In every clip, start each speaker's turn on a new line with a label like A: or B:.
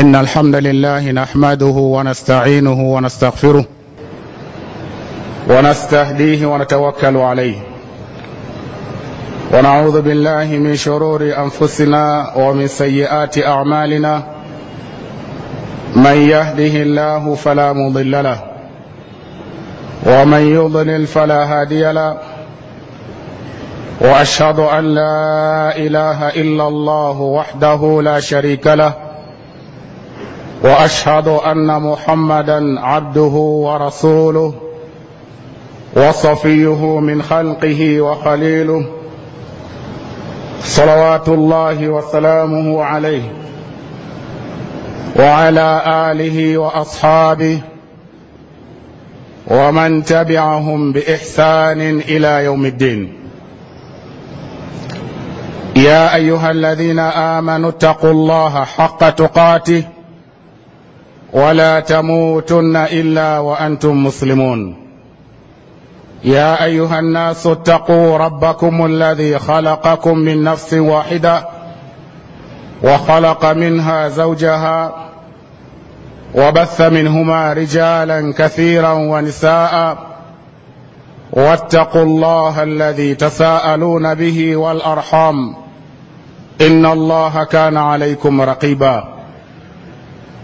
A: إن الحمد لله نحمده ونستعينه ونستغفره ونستهديه ونتوكل عليه. ونعوذ بالله من شرور أنفسنا ومن سيئات أعمالنا. من يهده الله فلا مضل له. ومن يضلل فلا هادي له. وأشهد أن لا إله إلا الله وحده لا شريك له. وأشهد أن محمدا عبده ورسوله وصفيه من خلقه وخليله صلوات الله وسلامه عليه وعلى آله وأصحابه ومن تبعهم بإحسان إلى يوم الدين. يا أيها الذين آمنوا اتقوا الله حق تقاته ولا تموتن إلا وأنتم مسلمون. يا أيها الناس اتقوا ربكم الذي خلقكم من نفس واحدة وخلق منها زوجها وبث منهما رجالا كثيرا ونساء واتقوا الله الذي تساءلون به والأرحام إن الله كان عليكم رقيبا.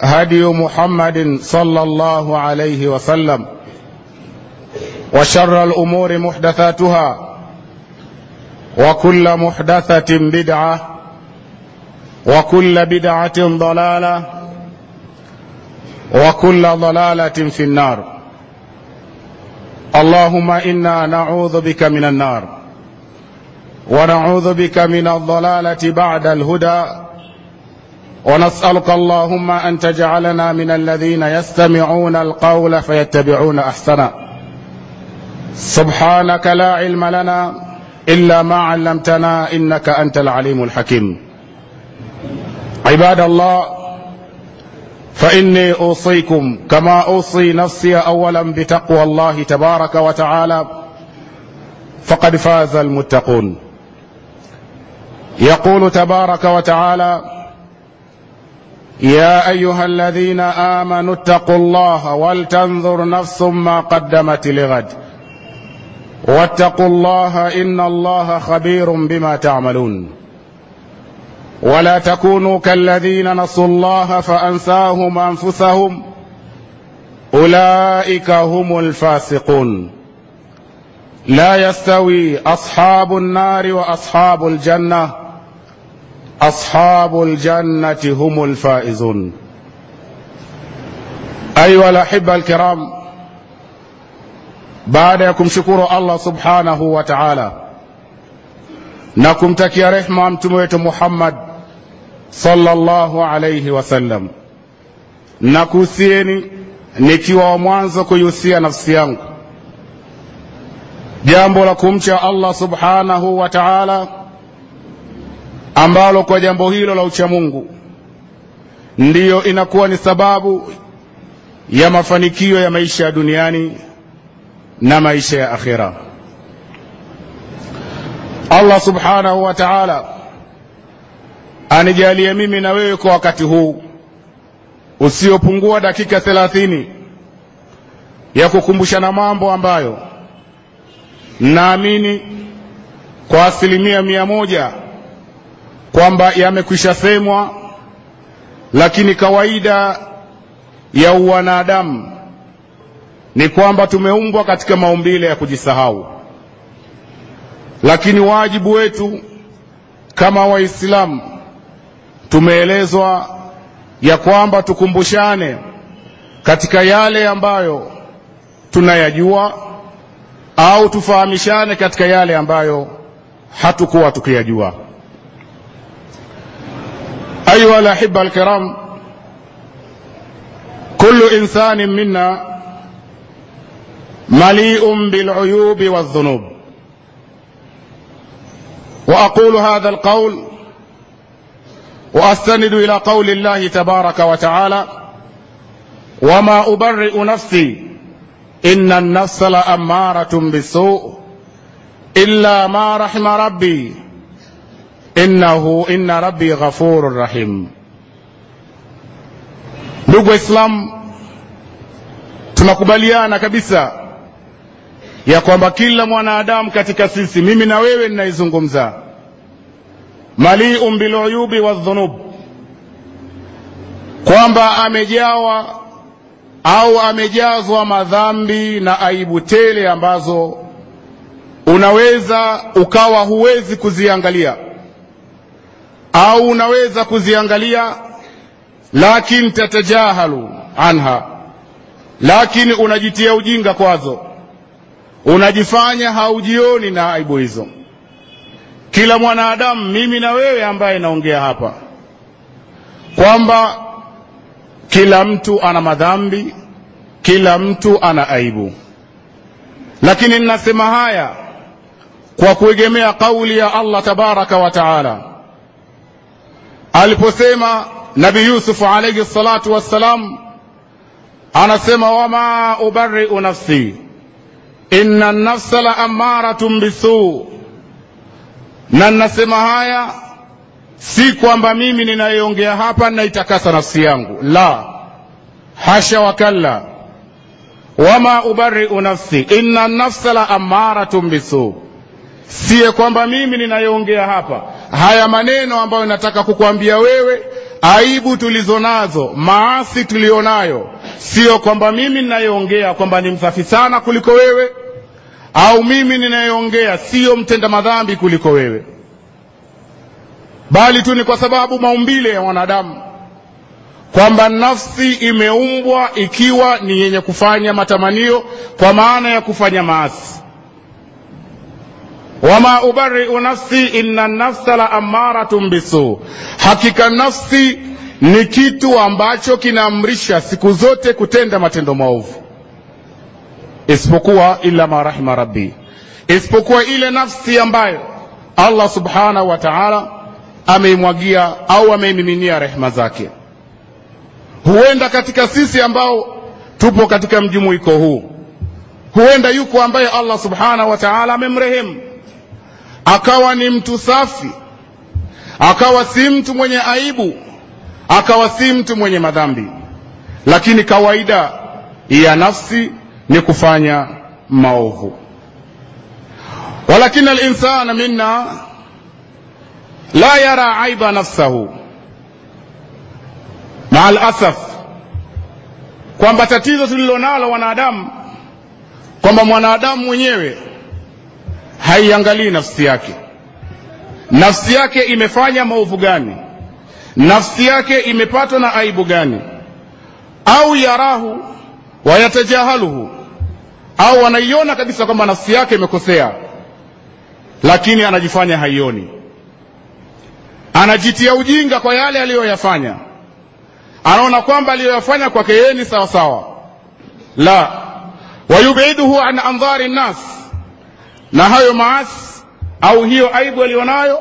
A: هدي محمد صلى الله عليه وسلم وشر الأمور محدثاتها وكل محدثة بدعة وكل بدعة ضلالة وكل ضلالة في النار. اللهم إنا نعوذ بك من النار ونعوذ بك من الضلالة بعد الهدى ونسألك اللهم أن تجعلنا من الذين يستمعون القول فيتبعون أحسنه. سبحانك لا علم لنا إلا ما علمتنا إنك أنت العليم الحكيم. عباد الله فإني أوصيكم كما أوصي نفسي أولا بتقوى الله تبارك وتعالى فقد فاز المتقون. يقول تبارك وتعالى يا أيها الذين آمنوا اتقوا الله ولتنظر نفس ما قدمت لغد. واتقوا الله إن الله خبير بما تعملون. ولا تكونوا كالذين نسوا الله فأنساهم أنفسهم. أولئك هم الفاسقون. لا يستوي أصحاب النار وأصحاب الجنة. أصحاب الجنة هم الفائزون. أيها الأحبة الكرام بعدكم شكر الله سبحانه وتعالى. نكم تكي رحمة أمتميت محمد صلى الله عليه وسلم. نكوسيني نكي ومانزك يوسي نفسي جنب لكم شاء الله سبحانه وتعالى. Ambalo kwa jambo hilo la uchamungu ndiyo inakuwa ni sababu ya mafanikio ya maisha ya duniani na maisha ya akhira allah subhanahu wa taala anijalie mimi na wewe kwa wakati huu usiopungua dakika thelathini ya kukumbushana mambo ambayo naamini kwa asilimia mia moja kwamba yamekwisha semwa lakini kawaida ya uwanadamu ni kwamba tumeumbwa katika maumbile ya kujisahau. Lakini wajibu wetu kama waislamu tumeelezwa ya kwamba tukumbushane katika yale ambayo tunayajua au tufahamishane katika yale ambayo hatukuwa tukiyajua أيها الأحبة الكرام كل إنسان منا مليء بالعيوب والذنوب. وأقول هذا القول وأستند إلى قول الله تبارك وتعالى وما أبرئ نفسي إن النفس لأمارة بالسوء إلا ما رحم ربي innahu inna rabbi ghafurur rahim. Ndugu waislamu tunakubaliana kabisa ya kwamba kila mwanadamu katika sisi mimi na wewe ninaizungumza maliun biluyubi wadhunub kwamba amejawa au amejazwa madhambi na aibu tele ambazo unaweza ukawa huwezi kuziangalia au unaweza kuziangalia lakini tatajahalu anha lakini unajitia ujinga kwazo. Unajifanya haujioni na aibu hizo. Kila mwanadamu mimi na wewe ambaye naongea hapa kwamba kila mtu ana madhambi kila mtu ana aibu. Lakini ninasema haya kwa kuegemea kauli ya allah tabaraka wa taala aliposema nabi yusufu alaihi salatu wassalam anasema wama ubariu nafsi inna nafsa la amaratun bisuu na nasema haya si kwamba mimi ninayeongea hapa ninaitakasa nafsi yangu. La hasha wakalla. Wama ubariu nafsi inna nafsa la amaratun bisuu siye kwamba mimi ninayeongea hapa haya maneno ambayo nataka kukwambia wewe aibu tulizo nazo maasi tuliyonayo sio kwamba mimi ninayeongea kwamba ni msafi sana kuliko wewe au mimi ninayeongea siyo mtenda madhambi kuliko wewe. Bali tu ni kwa sababu maumbile ya mwanadamu kwamba nafsi imeumbwa ikiwa ni yenye kufanya matamanio kwa maana ya kufanya maasi wama ubariu nafsi inna nafsa la amaratun bisu. Hakika nafsi ni kitu ambacho kinaamrisha siku zote kutenda matendo maovu. Isipokuwa illa ma rahima rabbi. Isipokuwa ile nafsi ambayo allah subhanahu wa taala ameimwagia au ameimiminia rehema zake. Huenda katika sisi ambao tupo katika mjumuiko huu. Huenda yuko ambaye allah subhanahu wa taala amemrehemu akawa ni mtu safi. Akawa si mtu mwenye aibu. Akawa si mtu mwenye madhambi. Lakini kawaida ya nafsi ni kufanya maovu. Walakin alinsana minna la yara aiba nafsahu. Maa alasaf. Kwamba tatizo tulilonalo wanadamu kwamba mwanadamu mwenyewe haiangalii nafsi yake. Nafsi yake imefanya maovu gani? Nafsi yake imepatwa na aibu gani? Au yarahu wayatajahaluhu au anaiona kabisa kwamba nafsi yake imekosea lakini anajifanya haioni? Anajitia ujinga kwa yale aliyoyafanya. Anaona kwamba aliyoyafanya kwake yeye ni sawasawa. La wayubiduhu an andhari nnas na hayo maasi au hiyo aibu aliyonayo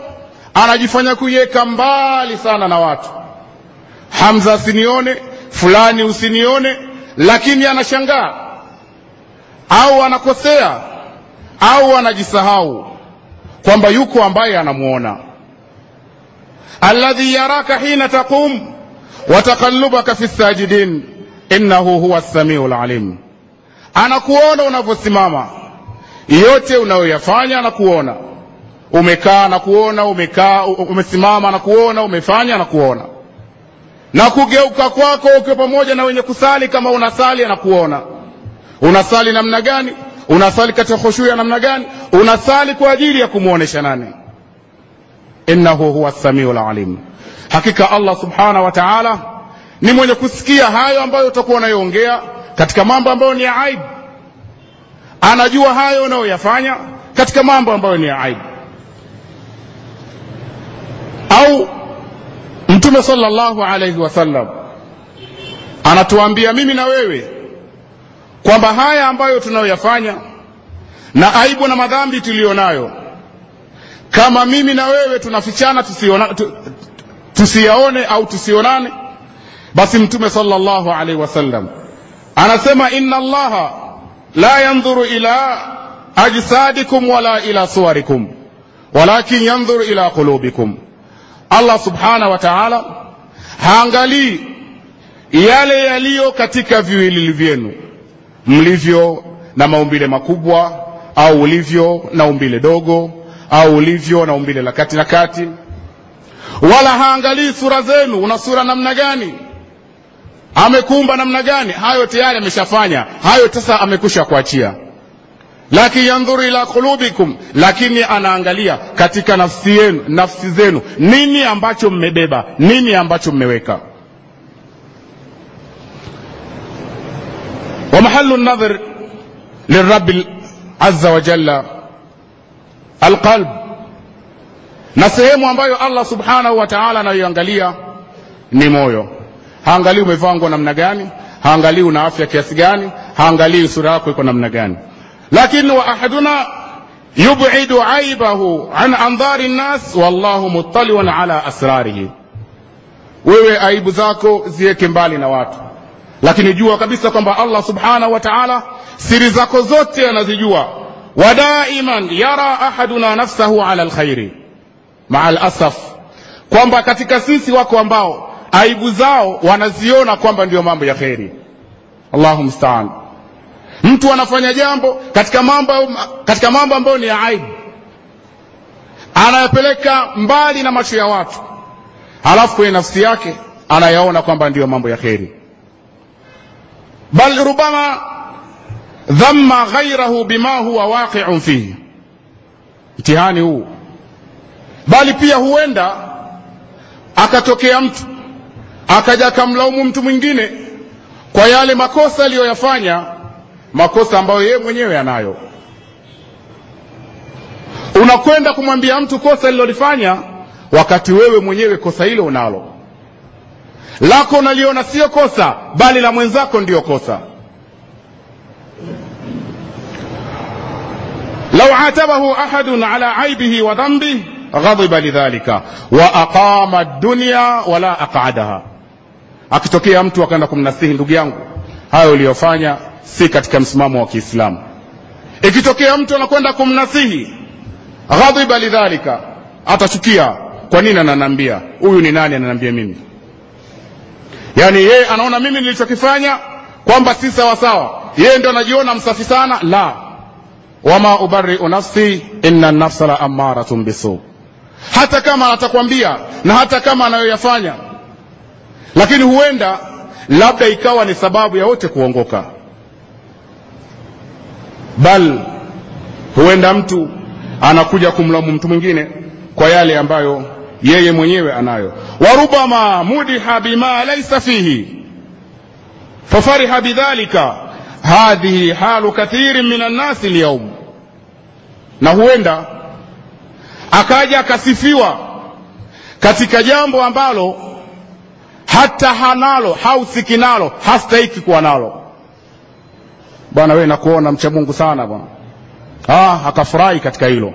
A: anajifanya kuiweka mbali sana na watu. Hamza asinione fulani usinione lakini anashangaa. Au anakosea au anajisahau kwamba yuko ambaye anamwona alladhi yaraka hina taqum wataqallubaka fi sajidin innahu huwa samiu lalim anakuona unavyosimama yote unayoyafanya anakuona umekaa na kuona umekaa umesimama na kuona umefanya na kuona. Na kugeuka kwako ukiwa pamoja na wenye kusali kama unasali anakuona unasali namna gani? Unasali katika khushu ya namna gani? Unasali kwa ajili ya kumwonyesha nani? Innahu huwa samiu lalim hakika allah subhanahu wa taala ni mwenye kusikia hayo ambayo utakuwa unayoongea katika mambo ambayo ni ya aibu anajua hayo unayoyafanya katika mambo ambayo ni ya aibu. Au mtume sallallahu alaihi wasallam anatuambia mimi na wewe kwamba haya ambayo tunayoyafanya na aibu na madhambi tuliyo nayo kama mimi na wewe tunafichana tusiona, tusiyaone au tusionane basi mtume sallallahu alaihi wasallam anasema inna allaha la yandhuru ila ajsadikum wala ila suwarikum walakin yandhuru ila qulubikum allah subhanahu wa taala haangalii yale yaliyo katika viwilili vyenu. Mlivyo na maumbile makubwa au ulivyo na umbile dogo au ulivyo na umbile la kati na kati. Wala haangalii sura zenu. Una sura namna gani amekuumba namna gani hayo tayari ameshafanya hayo sasa amekusha kuachia lakin yandhuru ila qulubikum lakini anaangalia katika nafsi yenu nafsi zenu nini ambacho mmebeba nini ambacho mmeweka ومحل النظر للرب عز وجل القلب na sehemu ambayo allah subhanahu wa taala anayoangalia ni moyo haangalii umevaa nguo namna gani? Haangalii una afya kiasi gani? Haangalii sura yako iko namna gani? Lakini wa ahaduna yubidu aibahu an andhari nnas wallahu muttaliun ala asrarihi. Wewe aibu zako ziweke mbali na watu. Lakini jua kabisa kwamba allah subhanahu wa taala siri zako zote anazijua. Wadaiman yara ahaduna nafsahu ala lkhairi maa lasaf kwamba katika sisi wako ambao aibu zao wanaziona kwamba ndiyo mambo ya kheri. Allahu mstaan mtu anafanya jambo katika mambo katika mambo ambayo ni ya aibu. Anayapeleka mbali na macho ya watu. Halafu kwenye nafsi yake anayaona kwamba ndiyo mambo ya kheri. Bal rubama dhamma ghairahu bima huwa waqiun fihi. Mtihani huu. Bali pia huenda akatokea mtu akaja akamlaumu mtu mwingine kwa yale makosa aliyoyafanya makosa ambayo yeye mwenyewe anayo. Unakwenda kumwambia mtu kosa lilolifanya wakati wewe mwenyewe kosa hilo unalo. Lako unaliona sio kosa bali la mwenzako ndiyo kosa. Lau atabahu ahadun ala aibihi wa dhanbih ghadhiba lidhalika wa aqama dunya wala aqadaha akitokea mtu akaenda kumnasihi ndugu yangu hayo uliyofanya si katika msimamo wa kiislamu. Ikitokea mtu anakwenda kumnasihi ghadhiba lidhalika atachukia kwa nini ananiambia huyu ni nani ananiambia mimi? Yaani yeye anaona mimi nilichokifanya kwamba si sawasawa yeye ndio anajiona msafi sana? La. Wama ubariu nafsi inna nafsa la amaratun bisu hata kama atakwambia na hata kama anayoyafanya lakini huenda labda ikawa ni sababu ya wote kuongoka. Bal huenda mtu anakuja kumlaumu mtu mwingine kwa yale ambayo yeye mwenyewe anayo. Warubama mudiha bima laisa fihi fafariha bidhalika hadhihi halu kathirin min annasi lyaum na huenda akaja akasifiwa katika jambo ambalo hata hanalo hausiki nalo hastahiki kuwa nalo. Bwana wewe nakuona mcha mungu sana bwana. Ah, akafurahi katika hilo.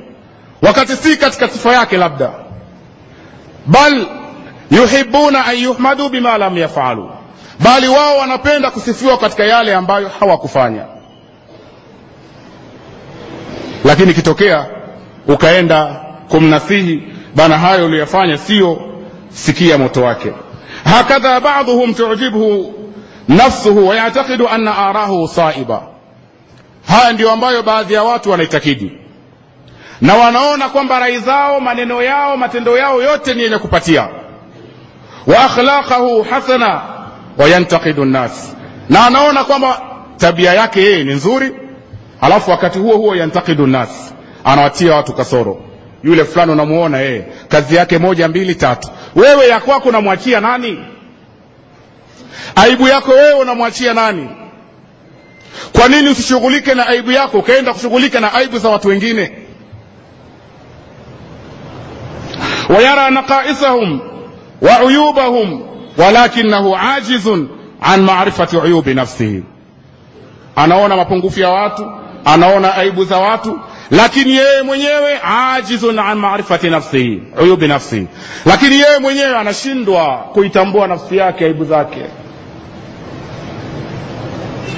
A: Wakati si katika sifa yake labda. Bal yuhibuna an yuhmadu bima lam yafalu. Bali wao wanapenda kusifiwa katika yale ambayo hawakufanya. Lakini ikitokea ukaenda kumnasihi bana hayo uliyofanya sio sikia moto wake hakadha baduhum tujibhu nafsuhu wayatakidu anna arahu saiba haya ndiyo ambayo baadhi ya watu wanaitakidi. Na wanaona kwamba rai zao maneno yao matendo yao yote ni yenye kupatia. Wa akhlaqahu hasana wayantakidu nnas na anaona kwamba tabia yake yeye ni nzuri alafu wakati huo huo yantakidu nnas anawatia watu kasoro. Yule fulani unamuona yeye kazi yake moja mbili tatu wewe ya kwako unamwachia nani? Aibu yako wewe unamwachia nani? Kwa nini usishughulike na aibu yako ukaenda kushughulika na aibu za watu wengine? Wayara naqaisahum wa uyubahum walakinahu ajizun an marifati uyubi nafsihi. Anaona mapungufu ya watu anaona aibu za watu lakini yeye mwenyewe ajizun an marifati nafsihi uyubi nafsihi lakini yeye mwenyewe anashindwa kuitambua nafsi yake aibu zake.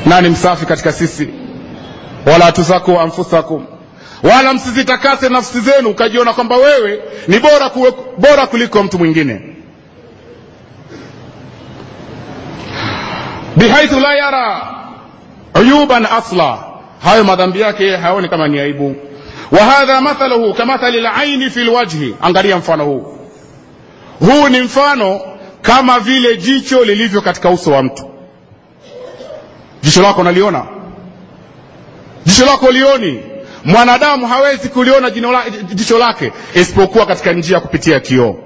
A: Nani msafi katika sisi? Wala tuzaku anfusakum. Wala msizitakase nafsi zenu ukajiona kwamba wewe ni bora, kuwe, bora kuliko mtu mwingine. Bihaithu la yara uyuban asla hayo madhambi yake yeye haoni kama ni aibu. Wa hadha mathaluhu kamathali laini fi lwajhi angalia mfano huu. Huu ni mfano kama vile jicho lilivyo katika uso wa mtu. Jicho lako naliona jicho lako lioni? Mwanadamu hawezi kuliona jicho lake isipokuwa katika njia ya kupitia kioo.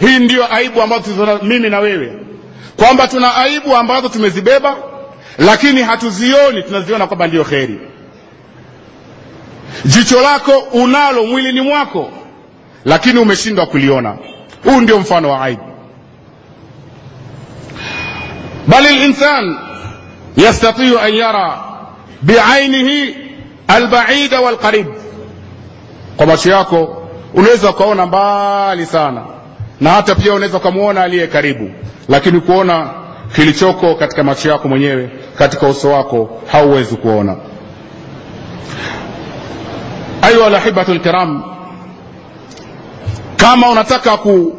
A: Hii ndiyo aibu ambazo mimi na wewe. Kwamba tuna aibu ambazo tumezibeba lakini hatuzioni tunaziona kwamba ndiyo kheri. Jicho lako unalo mwilini mwako lakini umeshindwa kuliona. Huu ndio mfano wa aibu. Bali linsan yastatiu an yara biainihi albaida walqarib. Kwa macho yako unaweza ukaona mbali sana. Na hata pia unaweza ukamwona aliye karibu. Lakini kuona kilichoko katika macho yako mwenyewe katika uso wako hauwezi kuona. Ayuha alahibatu lkiram kama unataka ku,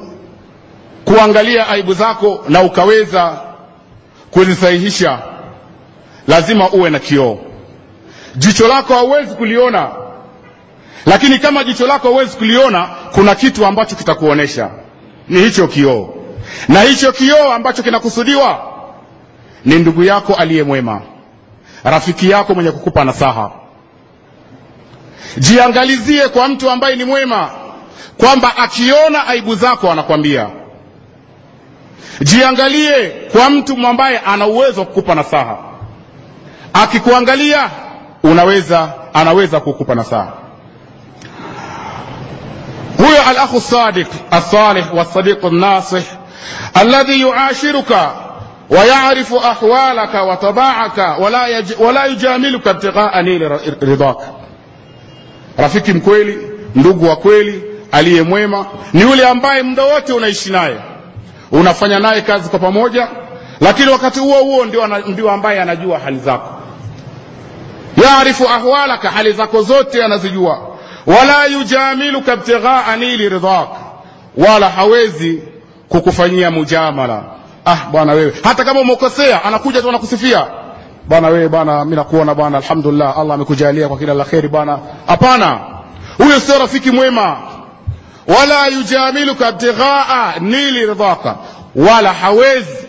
A: kuangalia aibu zako na ukaweza kuzisahihisha lazima uwe na kioo. Jicho lako hauwezi kuliona lakini kama jicho lako hauwezi kuliona kuna kitu ambacho kitakuonyesha ni hicho kioo. Na hicho kioo ambacho kinakusudiwa ni ndugu yako aliye mwema. Rafiki yako mwenye kukupa nasaha. Jiangalizie kwa mtu ambaye ni mwema kwamba akiona aibu zako anakwambia. Jiangalie kwa mtu ambaye ana uwezo wa kukupa nasaha. Akikuangalia unaweza anaweza kukupa nasaha. Huyo alahu sadiq alsalih walsadiq alnasih alladhi yuashiruka ويعرف أحوالك وطباعك ولا, يج... ولا يجاملك ابتغاء نيل رضاك rafiki mkweli ndugu wa kweli aliye mwema ni yule ambaye muda wote unaishi naye unafanya naye kazi kwa pamoja lakini wakati huo huo ndio, ndio ambaye anajua hali zako yarifu ahwalaka hali zako zote anazijua wala yujamiluka ibtighaa nili ridhak wala hawezi kukufanyia mujamala ah bwana wewe. Hata kama umekosea anakuja tu anakusifia. Bwana wewe bwana mi nakuona bwana alhamdulillah allah amekujalia kwa kila la kheri bwana. Hapana. Huyo sio rafiki mwema. Wala yujamiluka ibtighaa nili ridhaka. Wala hawezi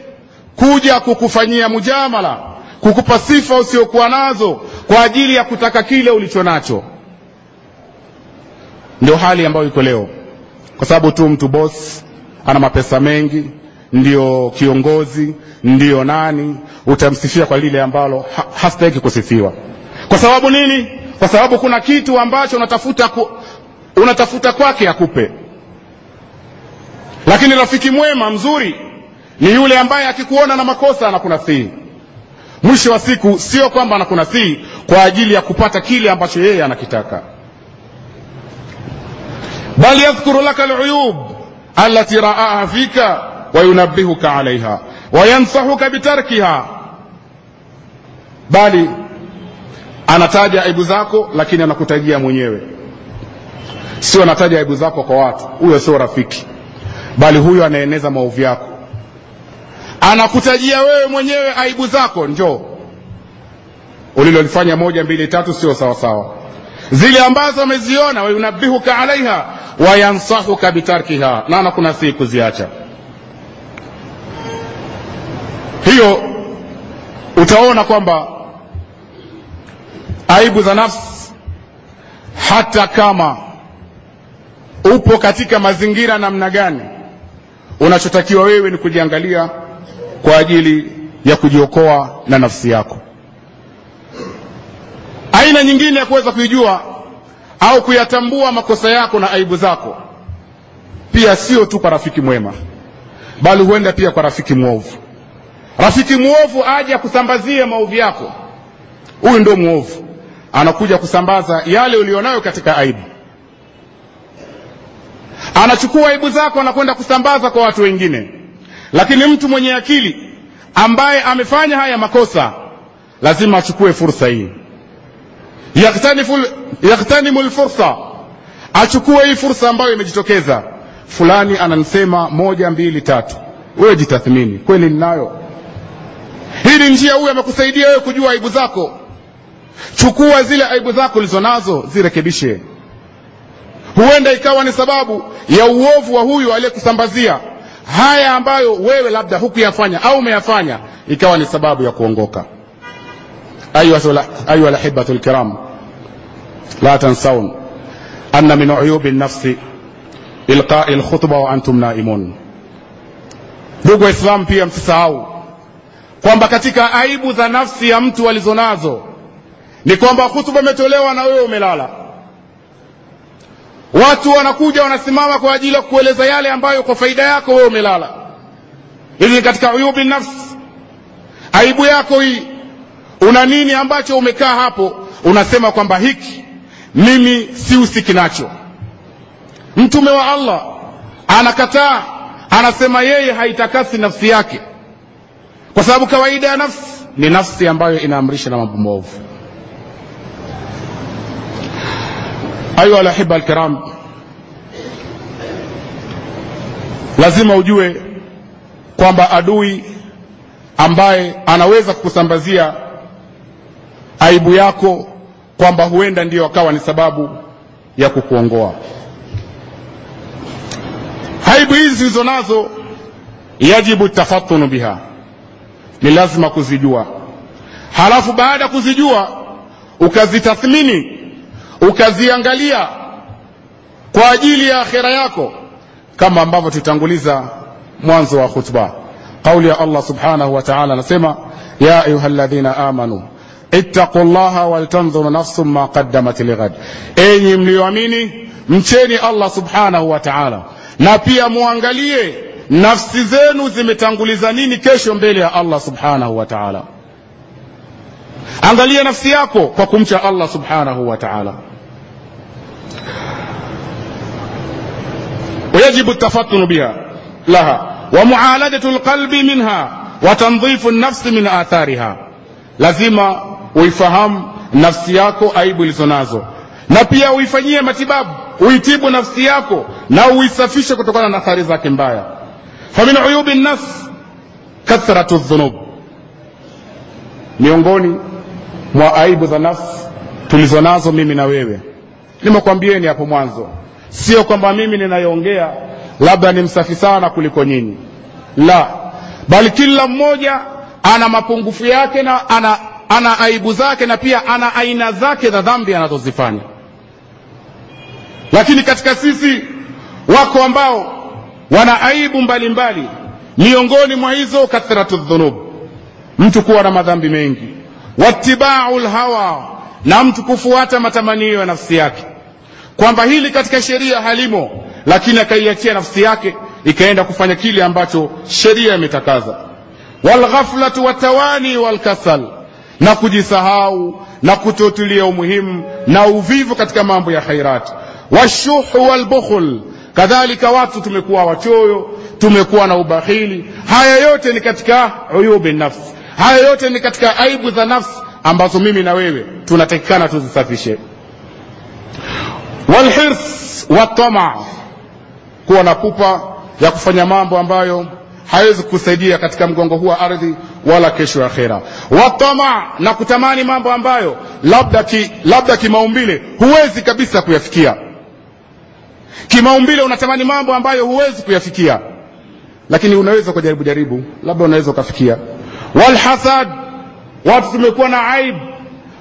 A: kuja kukufanyia mujamala kukupa sifa usiokuwa nazo kwa ajili ya kutaka kile ulicho nacho. Ndio hali ambayo iko leo. Kwa sababu tu mtu boss ana mapesa mengi ndio kiongozi ndio nani utamsifia kwa lile ambalo ha, hastahiki kusifiwa. Kwa sababu nini? Kwa sababu kuna kitu ambacho unatafuta ku, unatafuta kwake akupe. Lakini rafiki mwema mzuri ni yule ambaye akikuona na makosa anakunasihi mwisho wa siku sio kwamba anakunasihi kwa ajili ya kupata kile ambacho yeye anakitaka. Bal yadhkuru laka luyub alati raaha fika wayunabihuka alaiha wayansahuka bitarkiha bali anataja aibu zako lakini anakutajia mwenyewe. Sio anataja aibu zako kwa watu huyo sio rafiki. Bali huyo anaeneza maovu yako. Anakutajia wewe mwenyewe aibu zako njoo. Ulilolifanya moja mbili tatu sio sawasawa zile ambazo ameziona wayunabihuka alaiha wayansahuka bitarkiha. Na anakunasihi kuziacha hiyo utaona kwamba aibu za nafsi hata kama upo katika mazingira namna gani unachotakiwa wewe ni kujiangalia kwa ajili ya kujiokoa na nafsi yako. Aina nyingine ya kuweza kuijua au kuyatambua makosa yako na aibu zako pia sio tu kwa rafiki mwema bali huenda pia kwa rafiki mwovu rafiki mwovu aje akusambazie maovu yako. Huyu ndo mwovu. Anakuja kusambaza yale ulionayo katika aibu. Anachukua aibu zako anakwenda kusambaza kwa watu wengine. Lakini mtu mwenye akili ambaye amefanya haya makosa lazima achukue fursa hii. Yaktanimu lfursa achukue hii fursa ambayo imejitokeza. Fulani ananisema moja mbili tatu. Wewe jitathmini. Kweli ninayo hii ni njia huyu amekusaidia wewe kujua aibu zako. Chukua zile aibu zako ulizo nazo zirekebishe. Huenda ikawa ni sababu ya uovu wa huyu aliyekusambazia. Haya ambayo wewe labda hukuyafanya au umeyafanya ikawa ni sababu ya kuongoka. Ayuha alahibatu lkiram la tansaun ana min uyubi lnafsi ilqai lkhutba wa antum naimun. Ndugu waislamu pia msisahau kwamba katika aibu za nafsi ya mtu alizonazo ni kwamba hutuba imetolewa na wewe umelala. Watu wanakuja wanasimama kwa ajili ya kueleza yale ambayo kwa faida yako wewe umelala. Hizi ni katika uyubi nafsi. Aibu yako hii una nini ambacho umekaa hapo unasema kwamba hiki mimi sihusiki nacho. Mtume wa allah anakataa anasema yeye haitakasi nafsi yake kwa sababu kawaida ya nafsi ni nafsi ambayo inaamrisha na mambo maovu. Ayuha alahiba alkiram lazima ujue kwamba adui ambaye anaweza kukusambazia aibu yako kwamba huenda ndiyo akawa ni sababu ya kukuongoa. Aibu hizi zilizo nazo yajibu tafatunu biha ni lazima kuzijua. Halafu baada ya kuzijua ukazitathmini ukaziangalia kwa ajili ya akhira yako kama ambavyo tutanguliza mwanzo wa khutba. Ya allah subhanahu wa taala anasema ya ayuha ladhina amanu ittaqu llaha waltandhuru nafsun ma qaddamat lighad enyi mliyoamini mcheni allah subhanahu wa taala na pia muangalie nafsi zenu zimetanguliza nini kesho mbele ya allah subhanahu wa taala angalia nafsi yako kwa kumcha allah subhanahu wa taala ويجب التفطن بها لها ومعالجة القلب منها وتنظيف النفس من آثارها lazima uifahamu nafsi yako aibu ilizo nazo na pia uifanyie matibabu uitibu nafsi yako na uisafishe kutokana na athari zake mbaya famin uyubi nafs kathratu dhunub miongoni mwa aibu za nafsi tulizo nazo mimi na wewe. Nimekwambieni hapo mwanzo. Sio kwamba mimi ninayoongea labda ni msafi sana kuliko nyinyi. La bali kila mmoja ana mapungufu yake na ana, ana aibu zake na pia ana aina zake za dhambi anazozifanya. Lakini katika sisi wako ambao wana aibu mbalimbali miongoni mwa hizo kathratu dhunub. Mtu kuwa na madhambi mengi. Watibau lhawa na mtu kufuata matamanio ya nafsi yake. Kwamba hili katika sheria halimo lakini akaiachia nafsi yake ikaenda kufanya kile ambacho sheria imetakaza walghaflatu watawani walkasal na kujisahau na kutotulia umuhimu na uvivu katika mambo ya khairati washuhu walbukhul kadhalika watu tumekuwa wachoyo tumekuwa na ubakhili. Haya yote ni katika uyubi nafsi. Haya yote ni katika aibu za nafsi ambazo mimi na wewe tunatakikana tuzisafishe. Walhirs watama kuwa na pupa ya kufanya mambo ambayo hawezi kusaidia katika mgongo huu wa ardhi wala kesho ya akhera. Watama na kutamani mambo ambayo labda ki, labda kimaumbile huwezi kabisa kuyafikia kimaumbile unatamani mambo ambayo huwezi kuyafikia. Lakini unaweza kujaribu jaribu. Labda unaweza ukafikia. Walhasad watu tumekuwa na aibu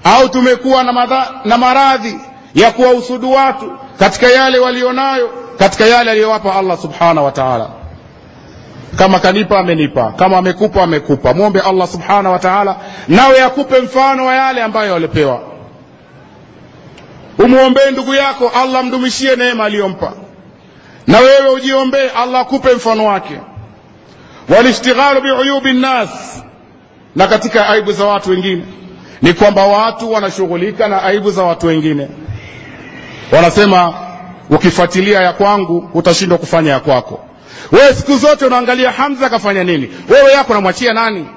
A: au tumekuwa na, maradhi ya kuwahusudu watu katika yale walionayo katika yale aliyowapa allah subhanahu wa taala. Kama kanipa amenipa. Kama amekupa amekupa. Mwombe allah subhanahu wa taala nawe akupe mfano wa yale ambayo walipewa umwombee ndugu yako allah mdumishie neema aliyompa. Na wewe ujiombee allah akupe mfano wake. Walishtighalu biuyubi nnas na katika aibu za watu wengine. Ni kwamba watu wanashughulika na aibu za watu wengine. Wanasema ukifuatilia ya kwangu utashindwa kufanya ya kwako. Wewe siku zote unaangalia hamza akafanya nini? Wewe yako namwachia nani?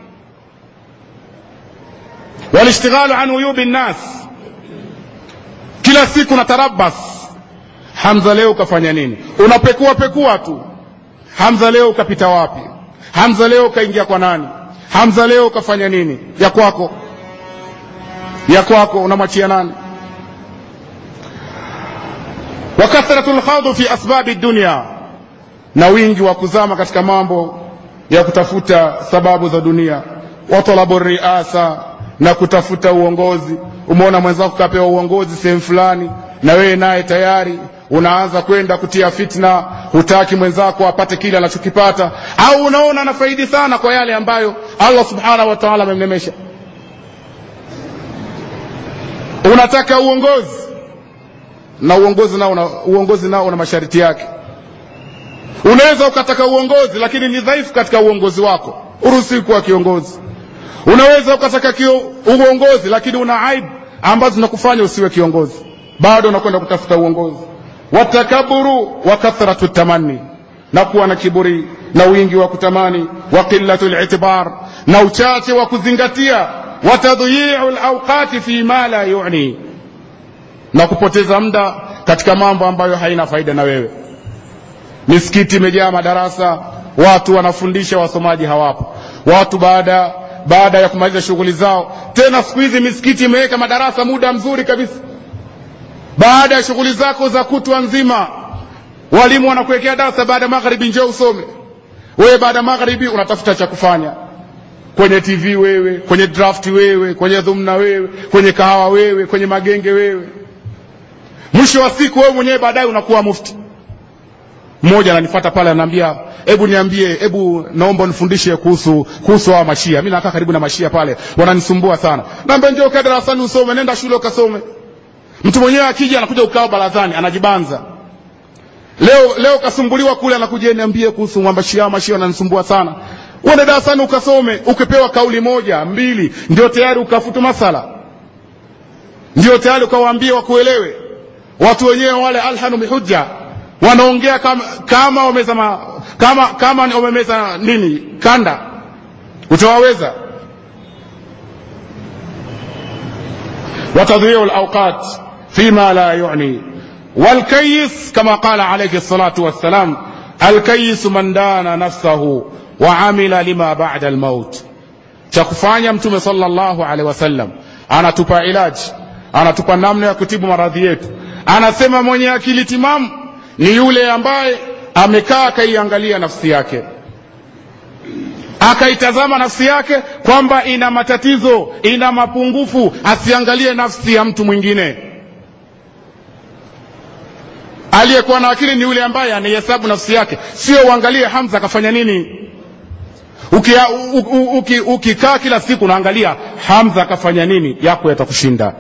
A: Walishtighalu an uyubi nnas kila siku na tarabas hamza leo ukafanya nini? Unapekua pekua tu. Hamza leo ukapita wapi? Hamza leo ukaingia kwa nani? Hamza leo ukafanya nini? Ya kwako. Ya kwako unamwachia nani? Wa kathratu fi asbabi dunia na wingi wa kuzama katika mambo ya kutafuta sababu za dunia. Wa riasa na kutafuta uongozi. Umeona mwenzako kapewa uongozi sehemu fulani na wewe naye tayari unaanza kwenda kutia fitna hutaki mwenzako apate kile anachokipata au unaona anafaidi sana kwa yale ambayo allah subhanahu wa taala amemnemesha. Unataka uongozi na uongozi nao una, uongozi nao una masharti yake. Unaweza ukataka uongozi lakini ni dhaifu katika uongozi wako. Uruhusiwi kuwa kiongozi unaweza ukataka uongozi lakini una aibu ambazo zinakufanya usiwe kiongozi. Bado unakwenda kutafuta uongozi. Watakaburu wa kathratu tamani, na kuwa na kiburi na wingi wa kutamani wa qillatu litibar na uchache wa kuzingatia wa lauqati fi ma la yuni na kupoteza muda katika mambo ambayo haina faida na wewe. Misikiti imejaa madarasa watu wanafundisha wasomaji hawapo. Watu baada baada ya kumaliza shughuli zao tena siku hizi misikiti imeweka madarasa muda mzuri kabisa. Baada ya shughuli zako za kutwa nzima walimu wanakuwekea darasa baada ya magharibi njoo usome. Wewe baada ya magharibi unatafuta cha kufanya. Kwenye tv wewe kwenye drafti wewe kwenye dhumna wewe kwenye kahawa wewe kwenye magenge wewe. Mwisho wa siku wewe mwenyewe baadaye unakuwa mufti mmoja ananifata pale anaambia hebu niambie hebu naomba unifundishe kuhusu kuhusu hawa mashia. Mi nakaa karibu na mashia pale wananisumbua sana. Naambia njoo kaa darasani usome nenda shule ukasome. Mtu mwenyewe akija anakuja ukao barazani anajibanza. Leo leo kasumbuliwa kule anakuja niambie kuhusu mashia mashia wananisumbua sana. Uende darasani ukasome ukipewa kauli moja mbili ndio tayari ukafutu masala. Ndio tayari ukawaambia wakuelewe. Watu wenyewe wale alhanu bihujja wanaongea kama kama wameza ma, kama kama wamemeza nini kanda utawaweza وتضييع الأوقات فيما لا يعني والكيس كما قال عليه الصلاة والسلام الكيس من دان نفسه وعمل لما بعد الموت chakufanya mtume sallallahu alaihi wasallam anatupa ilaji anatupa namna ya kutibu maradhi yetu anasema mwenye akili timamu ni yule ambaye amekaa akaiangalia nafsi yake akaitazama nafsi yake kwamba ina matatizo ina mapungufu asiangalie nafsi ya mtu mwingine aliyekuwa na akili ni yule ambaye anaihesabu nafsi yake sio uangalie hamza akafanya nini ukikaa uki, uki, uki kila siku unaangalia hamza akafanya nini yako yatakushinda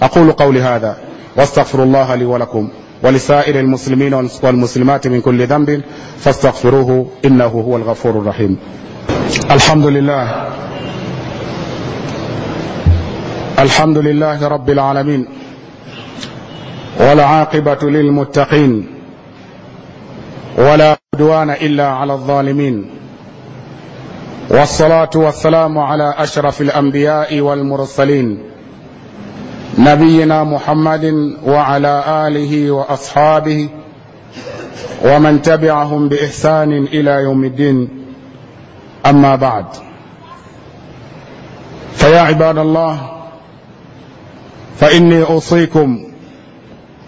A: aqulu qauli hadha واستغفر الله لي ولكم ولسائر المسلمين والمسلمات من كل ذنب فاستغفروه إنه هو الغفور الرحيم. الحمد لله. الحمد لله رب العالمين. والعاقبه للمتقين. ولا عدوان إلا على الظالمين. والصلاة والسلام على أشرف الأنبياء والمرسلين. نبينا محمد وعلى آله وأصحابه ومن تبعهم بإحسان إلى يوم الدين. أما بعد. فيا عباد الله فإني أوصيكم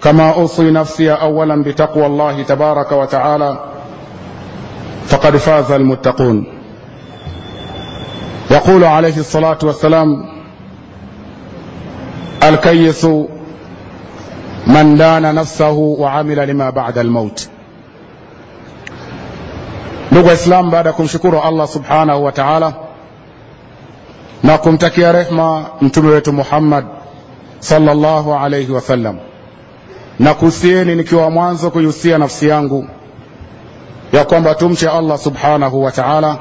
A: كما أوصي نفسي اولا بتقوى الله تبارك وتعالى فقد فاز المتقون. يقول عليه الصلاة والسلام الكيس من دان نفسه وعمل لما بعد الموت ndugu waislamu baada ya kumshukuru allah subhanahu wa taala na kumtakia rehma mtume wetu muhammad salllahu alaihi wasallam na kuhusieni nikiwa mwanzo kuihusia nafsi yangu ya kwamba tumche allah subhanahu wa taala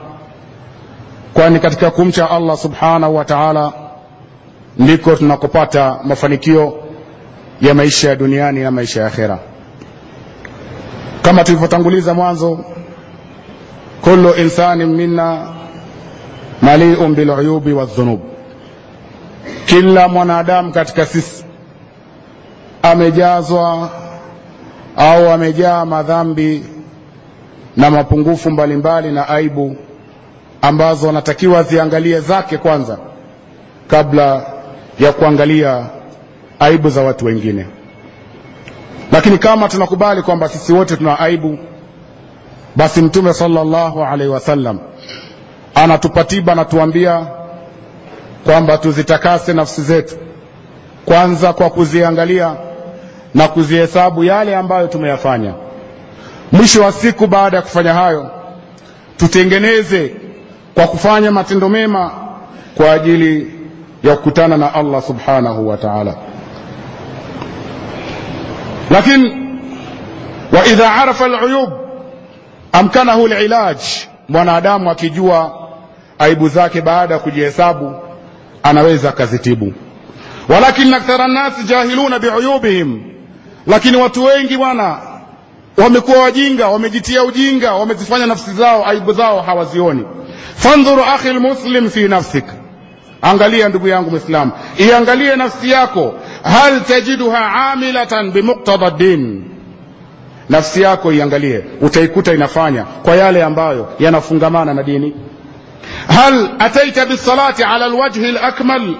A: kwani katika kumcha allah subhanahu wa taala ndiko tunakopata mafanikio ya maisha ya duniani na maisha ya akhera. Kama tulivyotanguliza mwanzo kullu insanin minna maliun biluyubi waldhunub kila mwanadamu katika sisi amejazwa au amejaa madhambi na mapungufu mbalimbali na aibu ambazo anatakiwa ziangalie zake kwanza kabla ya kuangalia aibu za watu wengine. Lakini kama tunakubali kwamba sisi wote tuna aibu basi mtume sallallahu alaihi wasallam anatupatiba anatuambia kwamba tuzitakase nafsi zetu. Kwanza kwa kuziangalia na kuzihesabu yale ambayo tumeyafanya. Mwisho wa siku baada ya kufanya hayo tutengeneze kwa kufanya matendo mema kwa ajili ya kukutana na allah subhanahu wa taala. Lakini waidha arafa luyub amkanahu lilaj mwanadamu akijua aibu zake baada ya kujihesabu anaweza akazitibu. Walakin akthara nnasi jahiluna biuyubihim lakini watu wengi bwana wamekuwa wajinga wamejitia ujinga wamezifanya nafsi zao aibu zao hawazioni. Fandhuru akhi lmuslim fi nafsik angalia ndugu yangu mwislamu iangalie nafsi yako. Hal tajiduha amilatan bimuktada din nafsi yako iangalie utaikuta inafanya kwa yale ambayo yanafungamana na dini. Hal ataita bisalati ala lwajhi lakmal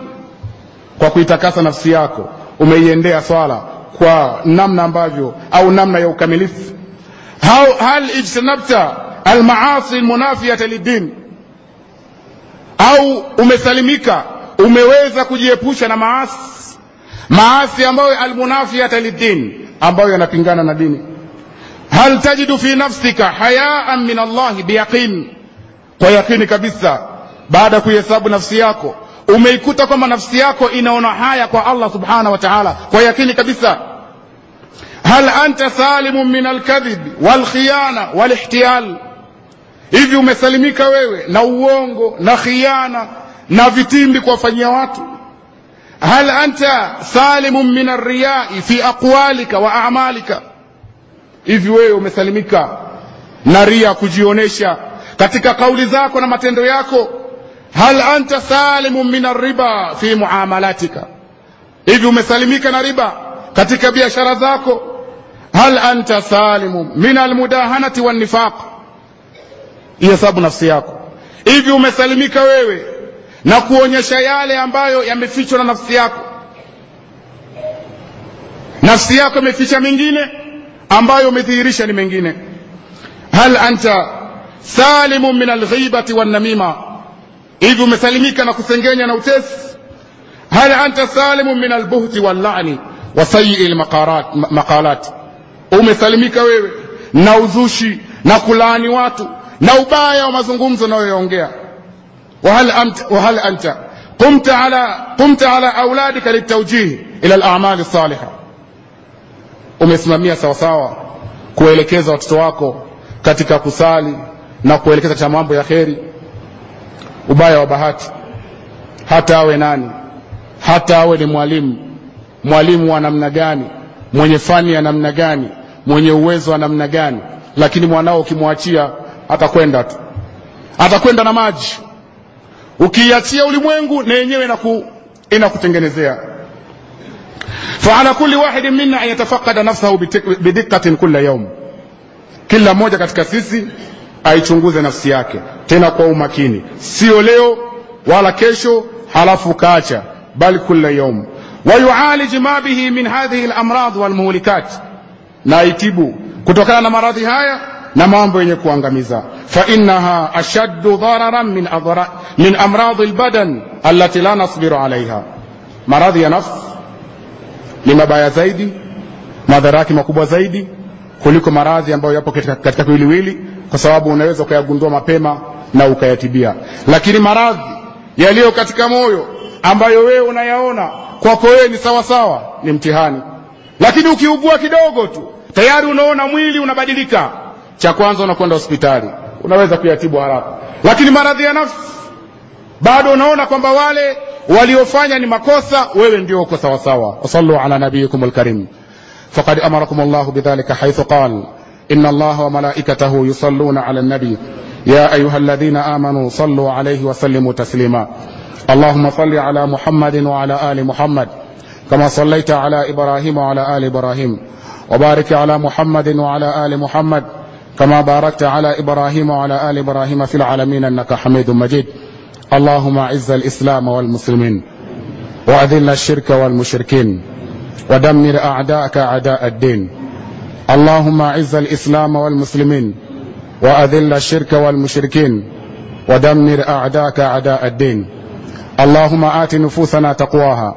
A: kwa kuitakasa nafsi yako umeiendea swala kwa namna ambavyo au namna ya ukamilifu. Hal ijtanabta almaasi lmunafiata lidin au umesalimika umeweza kujiepusha na maasi maasi ambayo almunafiata lidin ambayo yanapingana na dini. Hal tajidu fi nafsika hayaan min allahi biyaqin kwa yakini kabisa baada ya kuihesabu nafsi yako umeikuta kwamba nafsi yako inaona haya kwa allah subhanahu wa taala kwa yakini kabisa. Hal anta salimun min alkadhib walkhiyana walihtiyal hivi umesalimika wewe na uongo na khiana na vitimbi kuwafanyia watu? Hal anta salimun min arriyai fi aqwalika wa amalika? Hivi wewe umesalimika na ria kujionyesha katika kauli zako na matendo yako? Hal anta salimun min arriba fi muamalatika? Hivi umesalimika na riba katika biashara zako? Hal anta salimun min almudahanati wannifaq ihesabu nafsi yako. Hivi umesalimika wewe na kuonyesha yale ambayo yamefichwa na nafsi yako? Nafsi yako imeficha mengine ambayo umedhihirisha ni mengine. Hal anta salimu min alghibati wannamima? Hivi umesalimika na kusengenya na utesi? Hal anta salimu min albuhti wallani wa sayii lmaqalat umesalimika wewe na uzushi na kulaani watu na ubaya wa mazungumzo unayoyaongea wahal, anta? Qumta ala, ala auladika litawjih ila lamali saliha umesimamia sawasawa kuwaelekeza watoto wako katika kusali na kuelekeza cha mambo ya kheri. Ubaya wa bahati. Hata awe nani? Hata awe ni mwalimu. Mwalimu wa namna gani? Mwenye fani ya namna gani? Mwenye uwezo wa namna gani? Lakini mwanao ukimwachia atakwenda tu. Atakwenda na maji. Ukiiachia ulimwengu na yenyewe inaku, inakutengenezea. Faala kulli wahidin minna an yatafaqada nafsahu bidiqqatin kulla yaum kila mmoja katika sisi aichunguze nafsi yake. Tena kwa umakini. Sio leo wala kesho halafu kaacha. Bal kulla yaum wayualij ma bihi min hadhihi lamrad walmuhlikat. Na aitibu. Kutokana na maradhi haya na mambo yenye kuangamiza. Fainaha ashaddu dhararan min, min amradi lbadan allati la nasbiru alaiha. Maradhi ya nafsi ni mabaya zaidi madhara yake makubwa zaidi kuliko maradhi ambayo yapo katika, katika kiwiliwili kwa sababu unaweza ukayagundua mapema na ukayatibia. Lakini maradhi yaliyo katika moyo ambayo wewe unayaona kwako wewe ni sawasawa ni mtihani. Lakini ukiugua kidogo tu tayari unaona mwili unabadilika cha kwanza unakwenda hospitali unaweza kuyatibu haraka lakini maradhi ya nafsi bado unaona kwamba wale waliofanya ni makosa wewe ndio uko sawasawa wasallu ala nabiyikum lkarim faqad amarakum llahu bidhalika haithu qal إن الله وملائكته يصلون على النبي يا أيها الذين آمنوا صلوا عليه وسلموا تسليما اللهم صل على محمد وعلى آل محمد كما صليت على إبراهيم وعلى آل إبراهيم وبارك على محمد وعلى آل محمد كما باركت على إبراهيم وعلى آل إبراهيم في العالمين إنك حميد مجيد. اللهم أعز الإسلام والمسلمين وأذل الشرك والمشركين ودمر أعداءك أعداء الدين. اللهم أعز الإسلام والمسلمين وأذل الشرك والمشركين ودمر أعداءك أعداء الدين. اللهم آت نفوسنا تقواها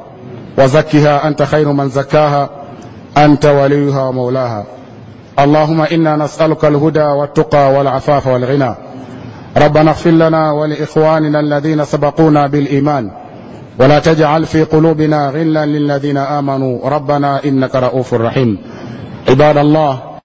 A: وزكها أنت خير من زكاها أنت وليها ومولاها اللهم إنا نسألك الهدى والتقى والعفاف والغنى. ربنا اغفر لنا ولإخواننا الذين سبقونا بالإيمان. ولا تجعل في قلوبنا غلا للذين آمنوا. ربنا إنك رؤوف رحيم. عباد الله